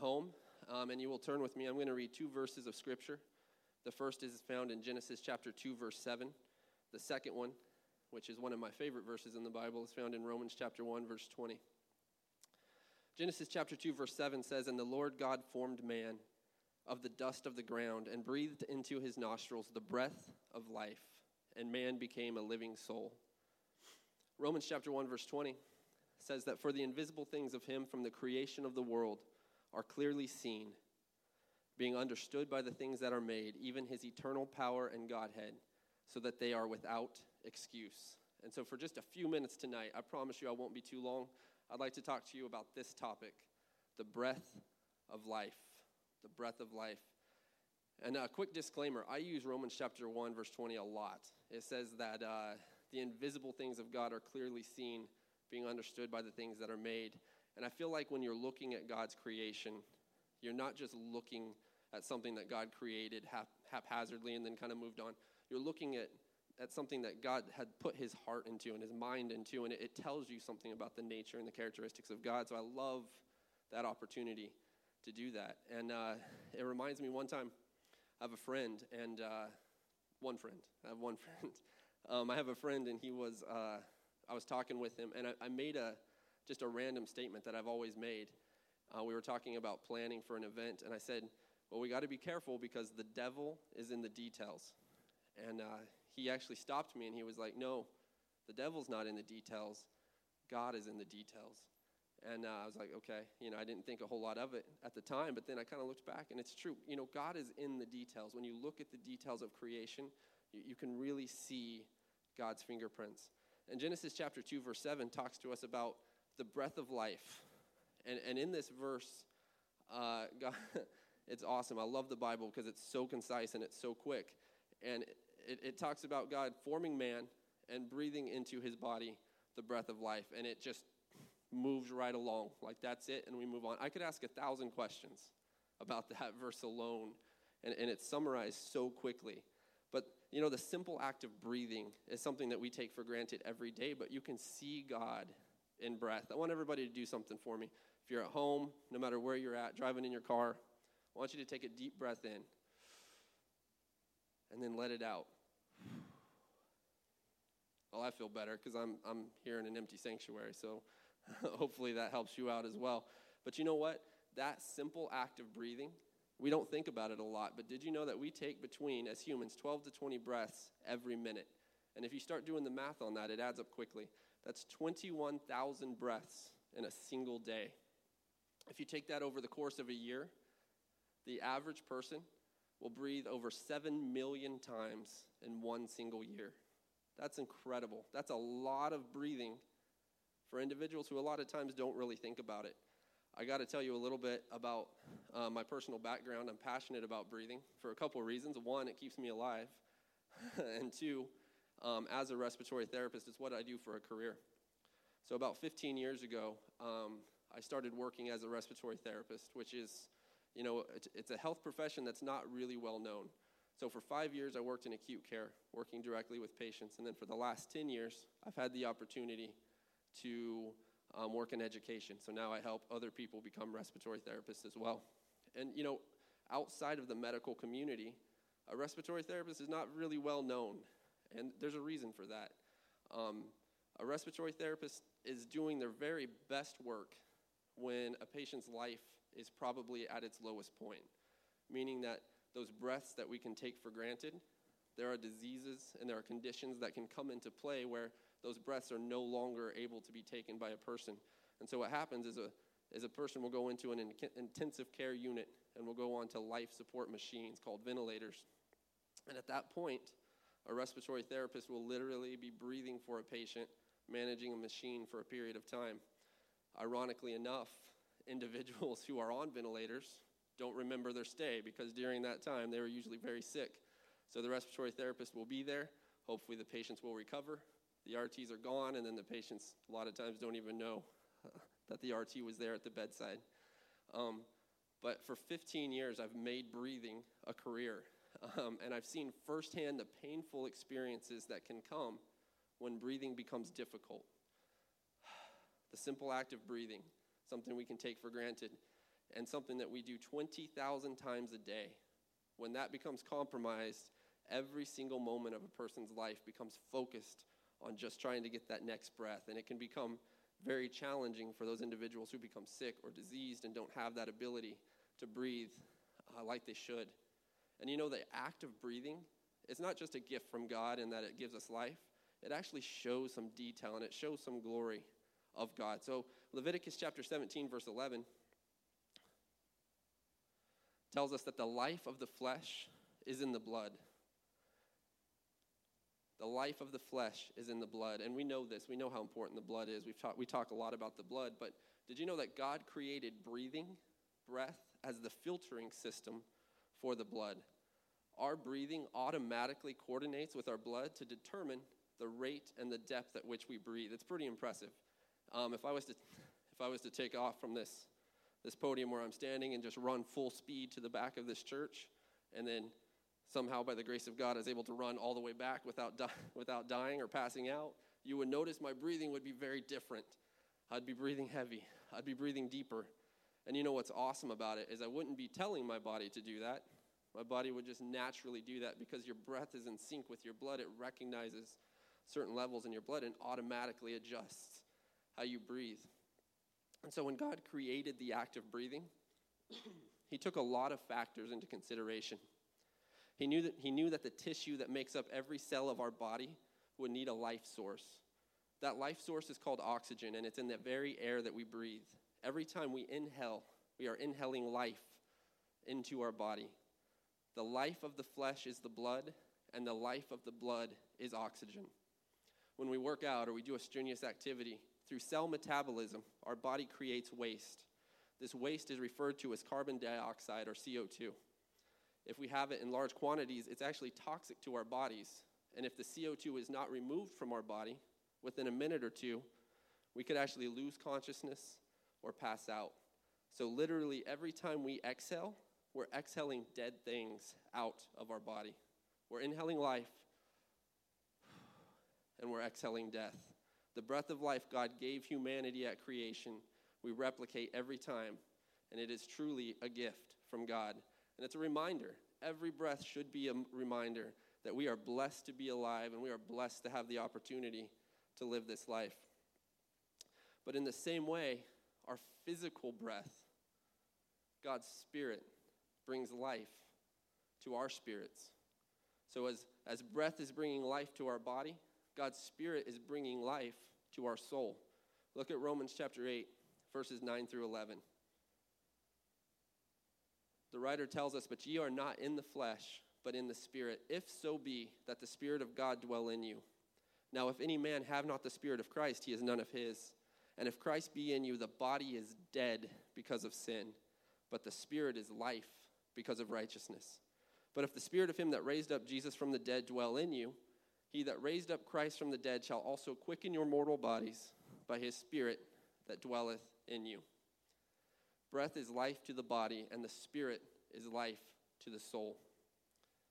home um, and you will turn with me, I'm going to read two verses of Scripture. The first is found in Genesis chapter 2, verse 7. The second one, which is one of my favorite verses in the Bible, is found in Romans chapter 1, verse 20. Genesis chapter 2, verse 7 says, And the Lord God formed man of the dust of the ground and breathed into his nostrils the breath of life, and man became a living soul. Romans chapter 1, verse 20 says that for the invisible things of him from the creation of the world are clearly seen, being understood by the things that are made, even his eternal power and Godhead, so that they are without excuse. And so, for just a few minutes tonight, I promise you I won't be too long. I'd like to talk to you about this topic the breath of life. The breath of life. And a quick disclaimer I use Romans chapter 1, verse 20 a lot. It says that uh, the invisible things of God are clearly seen, being understood by the things that are made. And I feel like when you're looking at God's creation, you're not just looking at something that God created hap- haphazardly and then kind of moved on. You're looking at, at something that God had put his heart into and his mind into, and it, it tells you something about the nature and the characteristics of God. So I love that opportunity to do that. And uh, it reminds me one time, I have a friend, and uh, one friend, I have one friend. Um, I have a friend, and he was, uh, I was talking with him, and I, I made a, just a random statement that I've always made. Uh, we were talking about planning for an event, and I said, Well, we got to be careful because the devil is in the details. And uh, he actually stopped me and he was like, No, the devil's not in the details, God is in the details. And uh, I was like, okay, you know, I didn't think a whole lot of it at the time, but then I kind of looked back, and it's true. You know, God is in the details. When you look at the details of creation, you, you can really see God's fingerprints. And Genesis chapter 2, verse 7 talks to us about the breath of life. And, and in this verse, uh, God, it's awesome. I love the Bible because it's so concise and it's so quick. And it, it talks about God forming man and breathing into his body the breath of life. And it just moves right along. Like that's it, and we move on. I could ask a thousand questions about that verse alone, and, and it's summarized so quickly. But you know, the simple act of breathing is something that we take for granted every day, but you can see God in breath. I want everybody to do something for me. If you're at home, no matter where you're at, driving in your car, I want you to take a deep breath in and then let it out. Well, I feel better because I'm, I'm here in an empty sanctuary, so hopefully that helps you out as well. But you know what? That simple act of breathing, we don't think about it a lot, but did you know that we take between, as humans, 12 to 20 breaths every minute? And if you start doing the math on that, it adds up quickly. That's 21,000 breaths in a single day. If you take that over the course of a year, the average person will breathe over 7 million times in one single year. That's incredible. That's a lot of breathing for individuals who a lot of times don't really think about it. I got to tell you a little bit about uh, my personal background. I'm passionate about breathing for a couple of reasons. One, it keeps me alive. and two, um, as a respiratory therapist. It's what I do for a career. So, about 15 years ago, um, I started working as a respiratory therapist, which is, you know, it's a health profession that's not really well known. So, for five years, I worked in acute care, working directly with patients. And then for the last 10 years, I've had the opportunity to um, work in education. So now I help other people become respiratory therapists as well. And, you know, outside of the medical community, a respiratory therapist is not really well known. And there's a reason for that. Um, a respiratory therapist is doing their very best work when a patient's life is probably at its lowest point, meaning that those breaths that we can take for granted, there are diseases and there are conditions that can come into play where those breaths are no longer able to be taken by a person. And so what happens is a, is a person will go into an in- intensive care unit and will go on to life support machines called ventilators. And at that point, a respiratory therapist will literally be breathing for a patient, managing a machine for a period of time. Ironically enough, individuals who are on ventilators don't remember their stay because during that time they were usually very sick. So the respiratory therapist will be there. Hopefully, the patients will recover. The RTs are gone, and then the patients, a lot of times, don't even know that the RT was there at the bedside. Um, but for 15 years, I've made breathing a career. Um, and I've seen firsthand the painful experiences that can come when breathing becomes difficult. The simple act of breathing, something we can take for granted, and something that we do 20,000 times a day, when that becomes compromised, every single moment of a person's life becomes focused on just trying to get that next breath. And it can become very challenging for those individuals who become sick or diseased and don't have that ability to breathe uh, like they should. And you know, the act of breathing, it's not just a gift from God in that it gives us life, it actually shows some detail and it shows some glory of God. So, Leviticus chapter 17, verse 11 tells us that the life of the flesh is in the blood. The life of the flesh is in the blood. And we know this. We know how important the blood is. We've talk, we talk a lot about the blood. But did you know that God created breathing, breath, as the filtering system for the blood? Our breathing automatically coordinates with our blood to determine the rate and the depth at which we breathe. It's pretty impressive. Um, if, I was to, if I was to take off from this, this podium where I'm standing and just run full speed to the back of this church, and then somehow, by the grace of God, I was able to run all the way back without, di- without dying or passing out, you would notice my breathing would be very different. I'd be breathing heavy, I'd be breathing deeper. And you know what's awesome about it is I wouldn't be telling my body to do that. My body would just naturally do that because your breath is in sync with your blood. It recognizes certain levels in your blood and automatically adjusts how you breathe. And so when God created the act of breathing, he took a lot of factors into consideration. He knew, that, he knew that the tissue that makes up every cell of our body would need a life source. That life source is called oxygen, and it's in the very air that we breathe. Every time we inhale, we are inhaling life into our body. The life of the flesh is the blood, and the life of the blood is oxygen. When we work out or we do a strenuous activity, through cell metabolism, our body creates waste. This waste is referred to as carbon dioxide or CO2 if we have it in large quantities, it's actually toxic to our bodies. And if the CO2 is not removed from our body within a minute or two, we could actually lose consciousness or pass out. So, literally, every time we exhale, we're exhaling dead things out of our body. We're inhaling life and we're exhaling death. The breath of life God gave humanity at creation, we replicate every time, and it is truly a gift from God. And it's a reminder. Every breath should be a reminder that we are blessed to be alive and we are blessed to have the opportunity to live this life. But in the same way, our physical breath, God's Spirit, brings life to our spirits. So, as, as breath is bringing life to our body, God's Spirit is bringing life to our soul. Look at Romans chapter 8, verses 9 through 11. The writer tells us, But ye are not in the flesh, but in the Spirit, if so be that the Spirit of God dwell in you. Now, if any man have not the Spirit of Christ, he is none of his. And if Christ be in you, the body is dead because of sin, but the Spirit is life because of righteousness. But if the Spirit of him that raised up Jesus from the dead dwell in you, he that raised up Christ from the dead shall also quicken your mortal bodies by his Spirit that dwelleth in you. Breath is life to the body, and the spirit is life to the soul.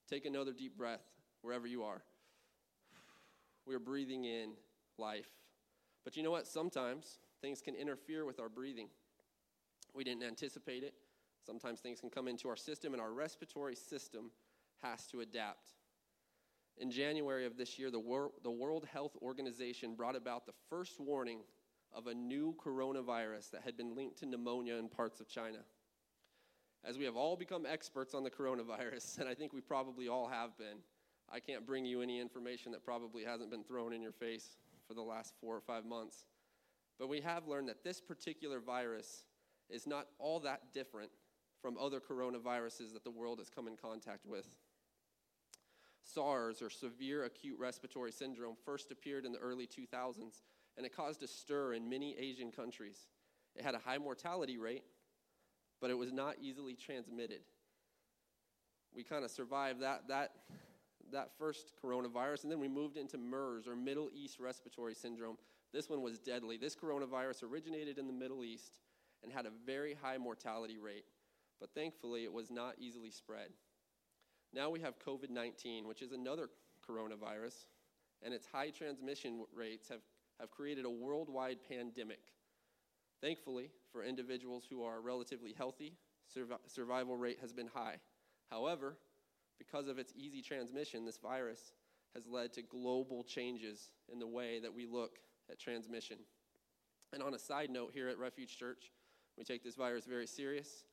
Take another deep breath wherever you are. We're breathing in life. But you know what? Sometimes things can interfere with our breathing. We didn't anticipate it. Sometimes things can come into our system, and our respiratory system has to adapt. In January of this year, the, Wor- the World Health Organization brought about the first warning of a new coronavirus that had been linked to pneumonia in parts of China. As we have all become experts on the coronavirus, and I think we probably all have been, I can't bring you any information that probably hasn't been thrown in your face for the last four or five months. But we have learned that this particular virus is not all that different from other coronaviruses that the world has come in contact with. SARS, or severe acute respiratory syndrome, first appeared in the early 2000s and it caused a stir in many Asian countries. It had a high mortality rate, but it was not easily transmitted. We kind of survived that, that, that first coronavirus, and then we moved into MERS, or Middle East Respiratory Syndrome. This one was deadly. This coronavirus originated in the Middle East and had a very high mortality rate, but thankfully it was not easily spread. Now we have COVID 19, which is another coronavirus, and its high transmission rates have have created a worldwide pandemic. Thankfully, for individuals who are relatively healthy, survi- survival rate has been high. However, because of its easy transmission, this virus has led to global changes in the way that we look at transmission. And on a side note, here at Refuge Church, we take this virus very serious,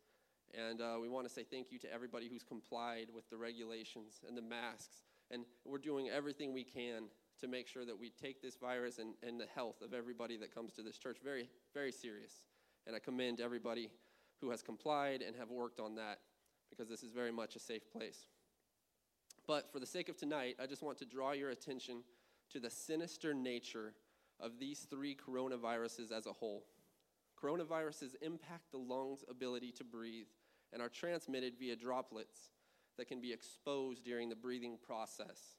and uh, we want to say thank you to everybody who's complied with the regulations and the masks. And we're doing everything we can to make sure that we take this virus and, and the health of everybody that comes to this church very, very serious. And I commend everybody who has complied and have worked on that because this is very much a safe place. But for the sake of tonight, I just want to draw your attention to the sinister nature of these three coronaviruses as a whole. Coronaviruses impact the lungs' ability to breathe and are transmitted via droplets that can be exposed during the breathing process.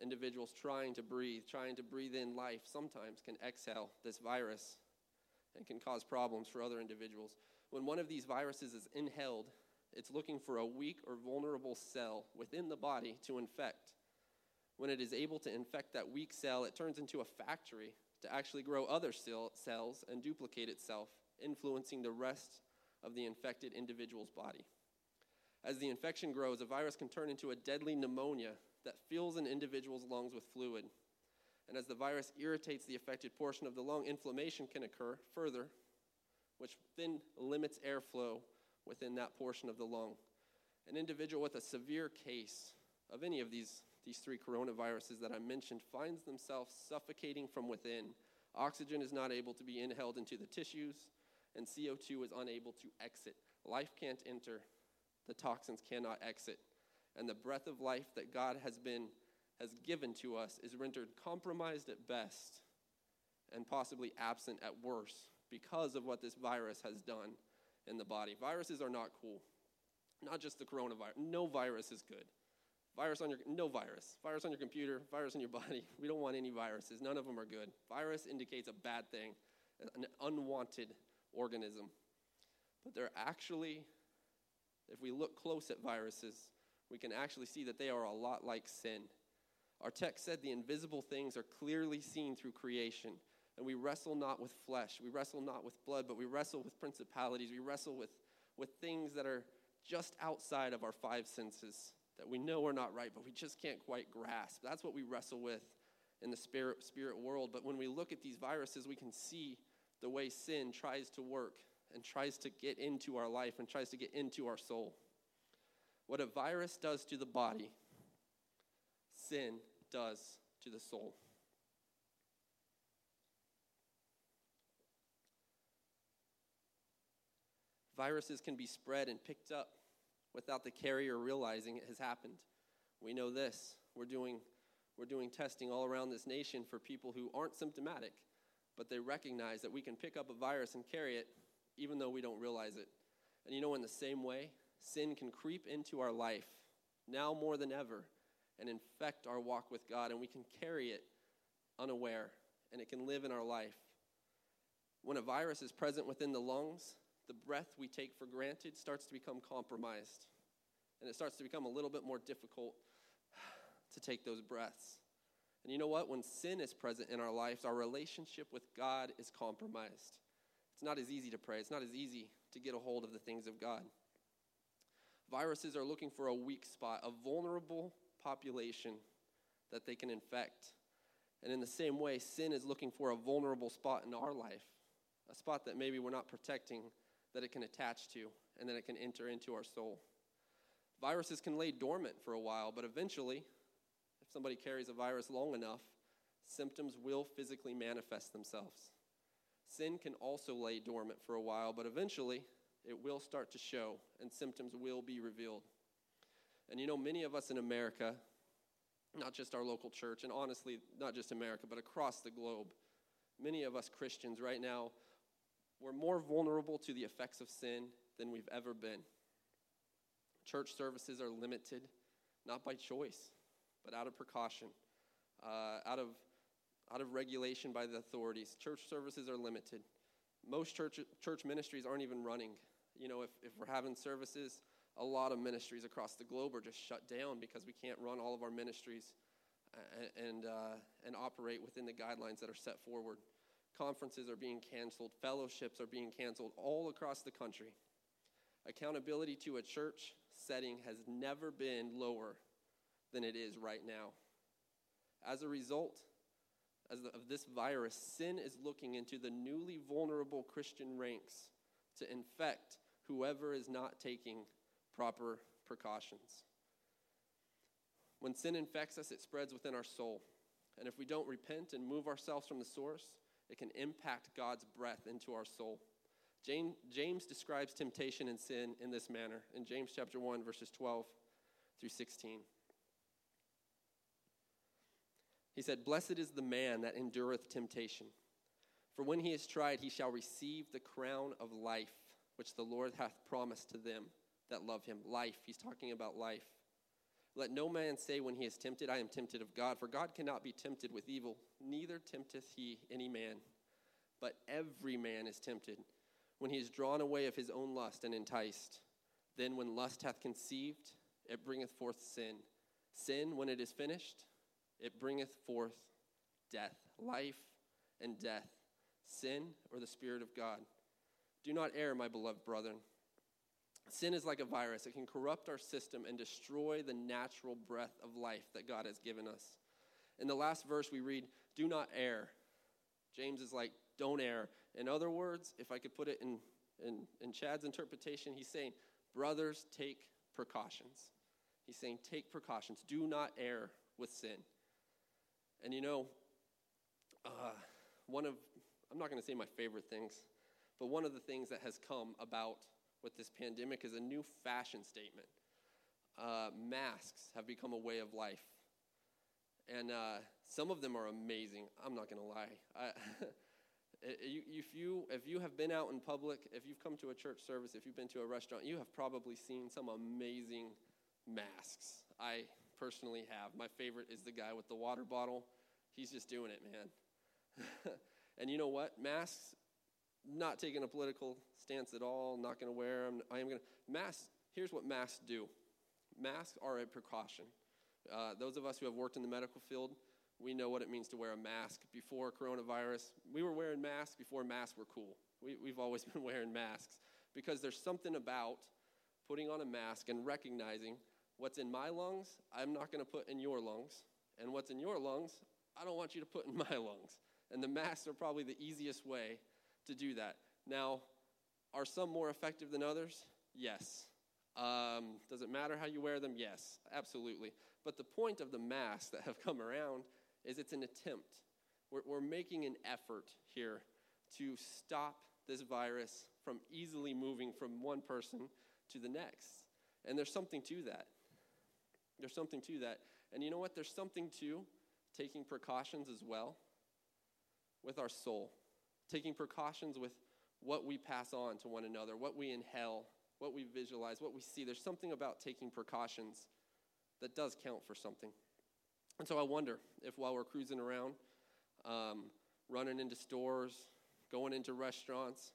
Individuals trying to breathe, trying to breathe in life, sometimes can exhale this virus and can cause problems for other individuals. When one of these viruses is inhaled, it's looking for a weak or vulnerable cell within the body to infect. When it is able to infect that weak cell, it turns into a factory to actually grow other cells and duplicate itself, influencing the rest of the infected individual's body. As the infection grows, a virus can turn into a deadly pneumonia that fills an individual's lungs with fluid. And as the virus irritates the affected portion of the lung, inflammation can occur further, which then limits airflow within that portion of the lung. An individual with a severe case of any of these, these three coronaviruses that I mentioned finds themselves suffocating from within. Oxygen is not able to be inhaled into the tissues, and CO2 is unable to exit. Life can't enter, the toxins cannot exit. And the breath of life that God has been has given to us is rendered compromised at best and possibly absent at worst because of what this virus has done in the body. Viruses are not cool. Not just the coronavirus. No virus is good. Virus on your no virus. Virus on your computer, virus in your body. We don't want any viruses. None of them are good. Virus indicates a bad thing, an unwanted organism. But they're actually if we look close at viruses, we can actually see that they are a lot like sin. Our text said the invisible things are clearly seen through creation. And we wrestle not with flesh, we wrestle not with blood, but we wrestle with principalities. We wrestle with, with things that are just outside of our five senses that we know are not right, but we just can't quite grasp. That's what we wrestle with in the spirit, spirit world. But when we look at these viruses, we can see the way sin tries to work and tries to get into our life and tries to get into our soul. What a virus does to the body, sin does to the soul. Viruses can be spread and picked up without the carrier realizing it has happened. We know this. We're doing, we're doing testing all around this nation for people who aren't symptomatic, but they recognize that we can pick up a virus and carry it even though we don't realize it. And you know, in the same way, sin can creep into our life now more than ever and infect our walk with God, and we can carry it unaware, and it can live in our life. When a virus is present within the lungs, the breath we take for granted starts to become compromised. And it starts to become a little bit more difficult to take those breaths. And you know what? When sin is present in our lives, our relationship with God is compromised. It's not as easy to pray, it's not as easy to get a hold of the things of God. Viruses are looking for a weak spot, a vulnerable population that they can infect. And in the same way, sin is looking for a vulnerable spot in our life, a spot that maybe we're not protecting that it can attach to, and then it can enter into our soul. Viruses can lay dormant for a while, but eventually, if somebody carries a virus long enough, symptoms will physically manifest themselves. Sin can also lay dormant for a while, but eventually it will start to show and symptoms will be revealed. And you know, many of us in America, not just our local church, and honestly, not just America, but across the globe, many of us Christians right now we're more vulnerable to the effects of sin than we've ever been. Church services are limited, not by choice, but out of precaution, uh, out, of, out of regulation by the authorities. Church services are limited. Most church, church ministries aren't even running. You know, if, if we're having services, a lot of ministries across the globe are just shut down because we can't run all of our ministries and, and, uh, and operate within the guidelines that are set forward. Conferences are being canceled, fellowships are being canceled all across the country. Accountability to a church setting has never been lower than it is right now. As a result of this virus, sin is looking into the newly vulnerable Christian ranks to infect whoever is not taking proper precautions. When sin infects us, it spreads within our soul. And if we don't repent and move ourselves from the source, it can impact God's breath into our soul. James, describes temptation and sin in this manner in James chapter 1, verses 12 through 16. He said, Blessed is the man that endureth temptation, for when he is tried, he shall receive the crown of life, which the Lord hath promised to them that love him. Life, he's talking about life. Let no man say when he is tempted, I am tempted of God, for God cannot be tempted with evil, neither tempteth he any man. But every man is tempted when he is drawn away of his own lust and enticed. Then, when lust hath conceived, it bringeth forth sin. Sin, when it is finished, it bringeth forth death, life and death, sin or the Spirit of God. Do not err, my beloved brethren. Sin is like a virus, it can corrupt our system and destroy the natural breath of life that God has given us. In the last verse, we read, Do not err. James is like, Don't err. In other words, if I could put it in, in, in Chad's interpretation, he's saying, Brothers, take precautions. He's saying, Take precautions. Do not err with sin. And you know, uh, one of, I'm not going to say my favorite things, but one of the things that has come about with this pandemic is a new fashion statement. Uh, masks have become a way of life. And uh, some of them are amazing. I'm not going to lie. I, if, you, if you have been out in public, if you've come to a church service, if you've been to a restaurant, you have probably seen some amazing masks. I personally have. My favorite is the guy with the water bottle. He's just doing it, man. and you know what? Masks, not taking a political stance at all, not going to wear them. I am going to. Masks, here's what masks do masks are a precaution. Uh, those of us who have worked in the medical field, we know what it means to wear a mask. Before coronavirus, we were wearing masks before masks were cool. We, we've always been wearing masks because there's something about putting on a mask and recognizing what's in my lungs, I'm not going to put in your lungs. And what's in your lungs, I don't want you to put in my lungs. And the masks are probably the easiest way to do that. Now, are some more effective than others? Yes. Um, does it matter how you wear them? Yes, absolutely. But the point of the masks that have come around is it's an attempt. We're, we're making an effort here to stop this virus from easily moving from one person to the next. And there's something to that. There's something to that. And you know what? There's something to taking precautions as well with our soul, taking precautions with what we pass on to one another, what we inhale, what we visualize, what we see. There's something about taking precautions that does count for something. And so I wonder if while we're cruising around, um, running into stores, going into restaurants,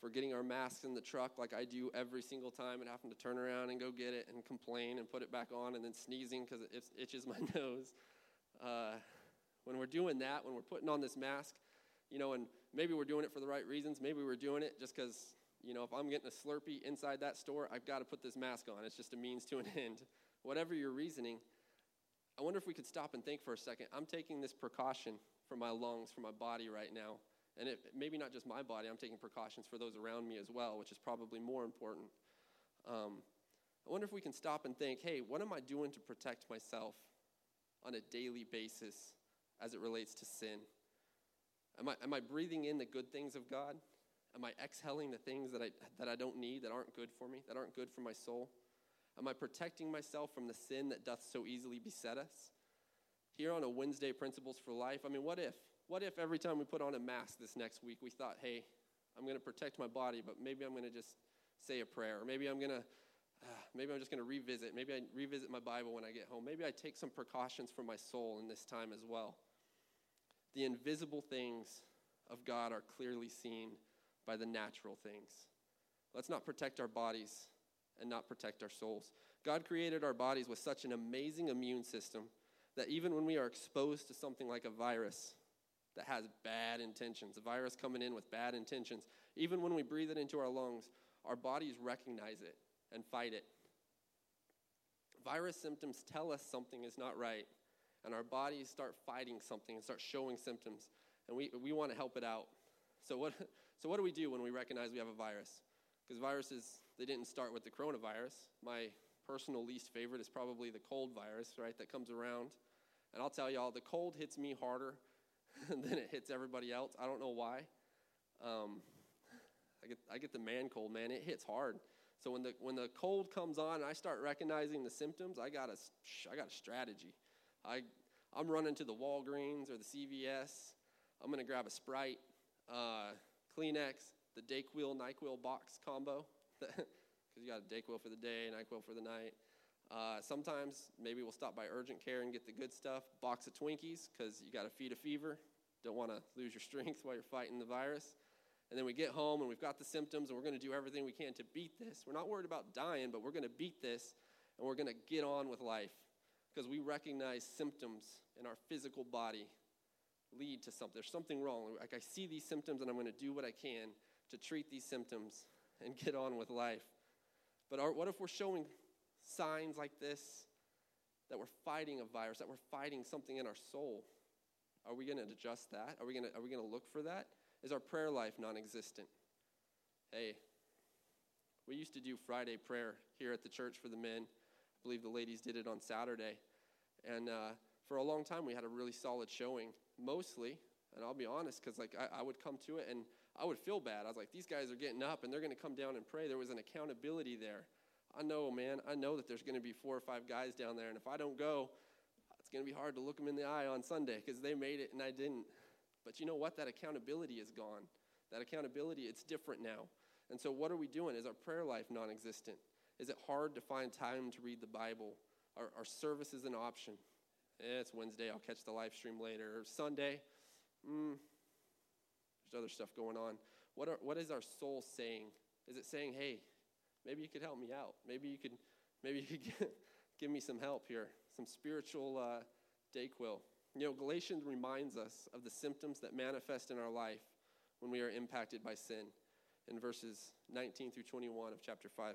forgetting our masks in the truck like I do every single time and having to turn around and go get it and complain and put it back on and then sneezing because it itches my nose. Uh, when we're doing that, when we're putting on this mask, you know, and maybe we're doing it for the right reasons, maybe we're doing it just because, you know, if I'm getting a Slurpee inside that store, I've got to put this mask on. It's just a means to an end. Whatever your reasoning, I wonder if we could stop and think for a second. I'm taking this precaution for my lungs, for my body right now. And it, maybe not just my body, I'm taking precautions for those around me as well, which is probably more important. Um, I wonder if we can stop and think hey, what am I doing to protect myself on a daily basis as it relates to sin? Am I, am I breathing in the good things of God? Am I exhaling the things that I, that I don't need, that aren't good for me, that aren't good for my soul? Am I protecting myself from the sin that doth so easily beset us? Here on a Wednesday Principles for Life, I mean, what if? What if every time we put on a mask this next week, we thought, hey, I'm going to protect my body, but maybe I'm going to just say a prayer, or maybe I'm going to uh, maybe I'm just going to revisit. Maybe I revisit my Bible when I get home. Maybe I take some precautions for my soul in this time as well. The invisible things of God are clearly seen by the natural things. Let's not protect our bodies and not protect our souls. God created our bodies with such an amazing immune system that even when we are exposed to something like a virus, that has bad intentions, a virus coming in with bad intentions. Even when we breathe it into our lungs, our bodies recognize it and fight it. Virus symptoms tell us something is not right, and our bodies start fighting something and start showing symptoms, and we, we want to help it out. So what, so what do we do when we recognize we have a virus? Because viruses, they didn't start with the coronavirus. My personal least favorite is probably the cold virus, right, that comes around. And I'll tell y'all, the cold hits me harder than it hits everybody else. I don't know why. Um, I, get, I get the man cold, man. It hits hard. So when the, when the cold comes on and I start recognizing the symptoms, I got a, I got a strategy. I, I'm running to the Walgreens or the CVS. I'm going to grab a Sprite, uh, Kleenex, the Dayquil, NyQuil box combo. Because you got a Dayquil for the day, NyQuil for the night. Uh, sometimes maybe we'll stop by urgent care and get the good stuff. Box of Twinkies because you got to feed a fever. Don't want to lose your strength while you're fighting the virus. And then we get home and we've got the symptoms and we're going to do everything we can to beat this. We're not worried about dying, but we're going to beat this and we're going to get on with life because we recognize symptoms in our physical body lead to something. There's something wrong. Like I see these symptoms and I'm going to do what I can to treat these symptoms and get on with life. But our, what if we're showing signs like this that we're fighting a virus, that we're fighting something in our soul? Are we going to adjust that? Are we going to, look for that? Is our prayer life non existent? Hey, we used to do Friday prayer here at the church for the men. I believe the ladies did it on Saturday. And uh, for a long time, we had a really solid showing. Mostly, and I'll be honest, because like I, I would come to it and I would feel bad. I was like, these guys are getting up and they're going to come down and pray. There was an accountability there. I know, man, I know that there's going to be four or five guys down there, and if I don't go, it's going to be hard to look them in the eye on Sunday because they made it and I didn't. But you know what? That accountability is gone. That accountability, it's different now. And so, what are we doing? Is our prayer life non existent? Is it hard to find time to read the Bible? Our, our service is an option. Eh, it's Wednesday, I'll catch the live stream later. Sunday, mm, there's other stuff going on. What, are, what is our soul saying? Is it saying, hey, maybe you could help me out? Maybe you could, maybe you could get, give me some help here, some spiritual uh, Dayquil. You know, Galatians reminds us of the symptoms that manifest in our life when we are impacted by sin in verses 19 through 21 of chapter 5.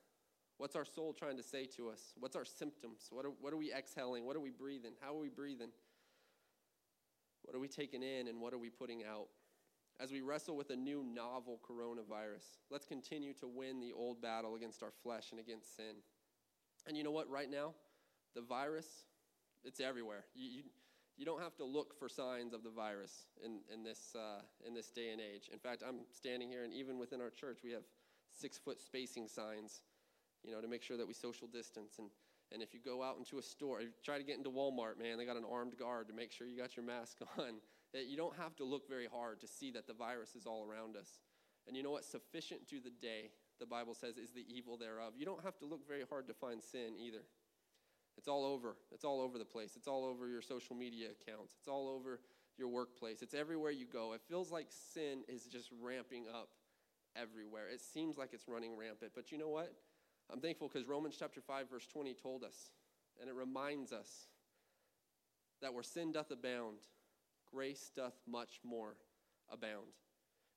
What's our soul trying to say to us? What's our symptoms? What are, what are we exhaling? What are we breathing? How are we breathing? What are we taking in and what are we putting out? as we wrestle with a new novel coronavirus. Let's continue to win the old battle against our flesh and against sin. And you know what, right now, the virus, it's everywhere. You, you, you don't have to look for signs of the virus in, in, this, uh, in this day and age. In fact, I'm standing here, and even within our church, we have six foot spacing signs, you know, to make sure that we social distance. And, and if you go out into a store, try to get into Walmart, man, they got an armed guard to make sure you got your mask on you don't have to look very hard to see that the virus is all around us. And you know what? Sufficient to the day, the Bible says, is the evil thereof. You don't have to look very hard to find sin either. It's all over. It's all over the place. It's all over your social media accounts. It's all over your workplace. It's everywhere you go. It feels like sin is just ramping up everywhere. It seems like it's running rampant. But you know what? I'm thankful because Romans chapter 5, verse 20 told us, and it reminds us that where sin doth abound, grace doth much more abound.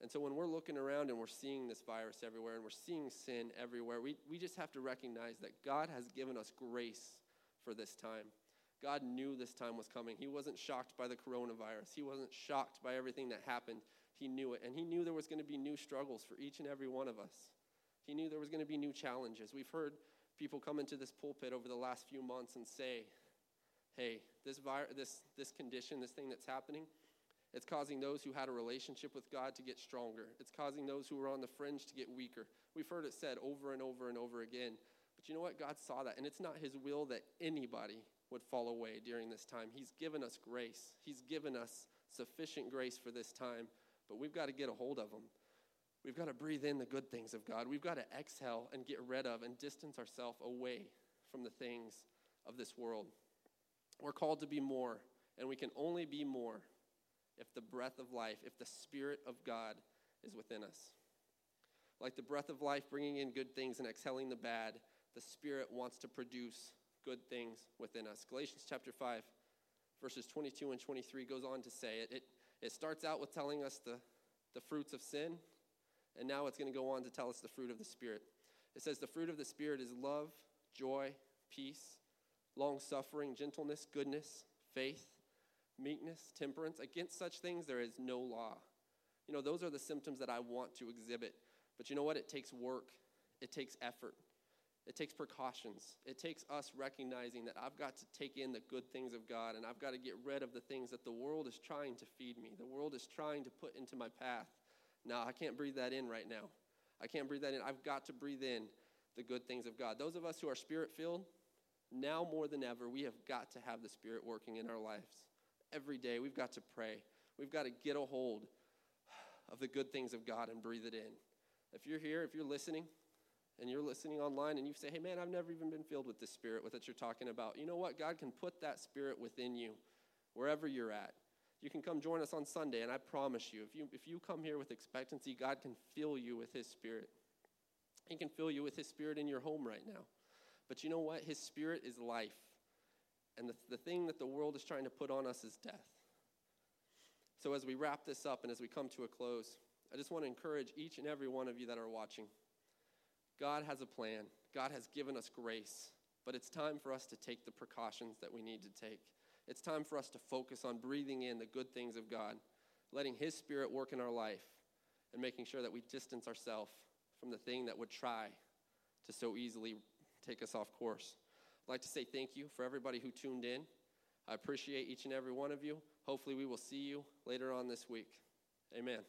And so when we're looking around and we're seeing this virus everywhere and we're seeing sin everywhere, we, we just have to recognize that God has given us grace for this time. God knew this time was coming. He wasn't shocked by the coronavirus. He wasn't shocked by everything that happened. He knew it. And He knew there was going to be new struggles for each and every one of us. He knew there was going to be new challenges. We've heard people come into this pulpit over the last few months and say, hey, this, this, this condition, this thing that's happening, it's causing those who had a relationship with God to get stronger. It's causing those who were on the fringe to get weaker. We've heard it said over and over and over again. But you know what? God saw that. And it's not His will that anybody would fall away during this time. He's given us grace, He's given us sufficient grace for this time. But we've got to get a hold of Him. We've got to breathe in the good things of God. We've got to exhale and get rid of and distance ourselves away from the things of this world. We're called to be more, and we can only be more if the breath of life, if the Spirit of God is within us. Like the breath of life bringing in good things and exhaling the bad, the Spirit wants to produce good things within us. Galatians chapter 5, verses 22 and 23 goes on to say it. It, it starts out with telling us the, the fruits of sin, and now it's going to go on to tell us the fruit of the Spirit. It says, The fruit of the Spirit is love, joy, peace, long suffering, gentleness, goodness, faith, meekness, temperance. Against such things there is no law. You know, those are the symptoms that I want to exhibit. But you know what? It takes work, it takes effort, it takes precautions. It takes us recognizing that I've got to take in the good things of God and I've got to get rid of the things that the world is trying to feed me, the world is trying to put into my path. Now, I can't breathe that in right now. I can't breathe that in. I've got to breathe in the good things of God. Those of us who are spirit filled, now more than ever, we have got to have the Spirit working in our lives. Every day, we've got to pray. We've got to get a hold of the good things of God and breathe it in. If you're here, if you're listening, and you're listening online and you say, hey, man, I've never even been filled with the Spirit with that you're talking about, you know what? God can put that Spirit within you wherever you're at. You can come join us on Sunday, and I promise you, if you, if you come here with expectancy, God can fill you with His Spirit. He can fill you with His Spirit in your home right now. But you know what? His Spirit is life. And the, the thing that the world is trying to put on us is death. So, as we wrap this up and as we come to a close, I just want to encourage each and every one of you that are watching. God has a plan, God has given us grace, but it's time for us to take the precautions that we need to take. It's time for us to focus on breathing in the good things of God, letting His Spirit work in our life, and making sure that we distance ourselves from the thing that would try to so easily take us off course. I'd like to say thank you for everybody who tuned in. I appreciate each and every one of you. Hopefully, we will see you later on this week. Amen.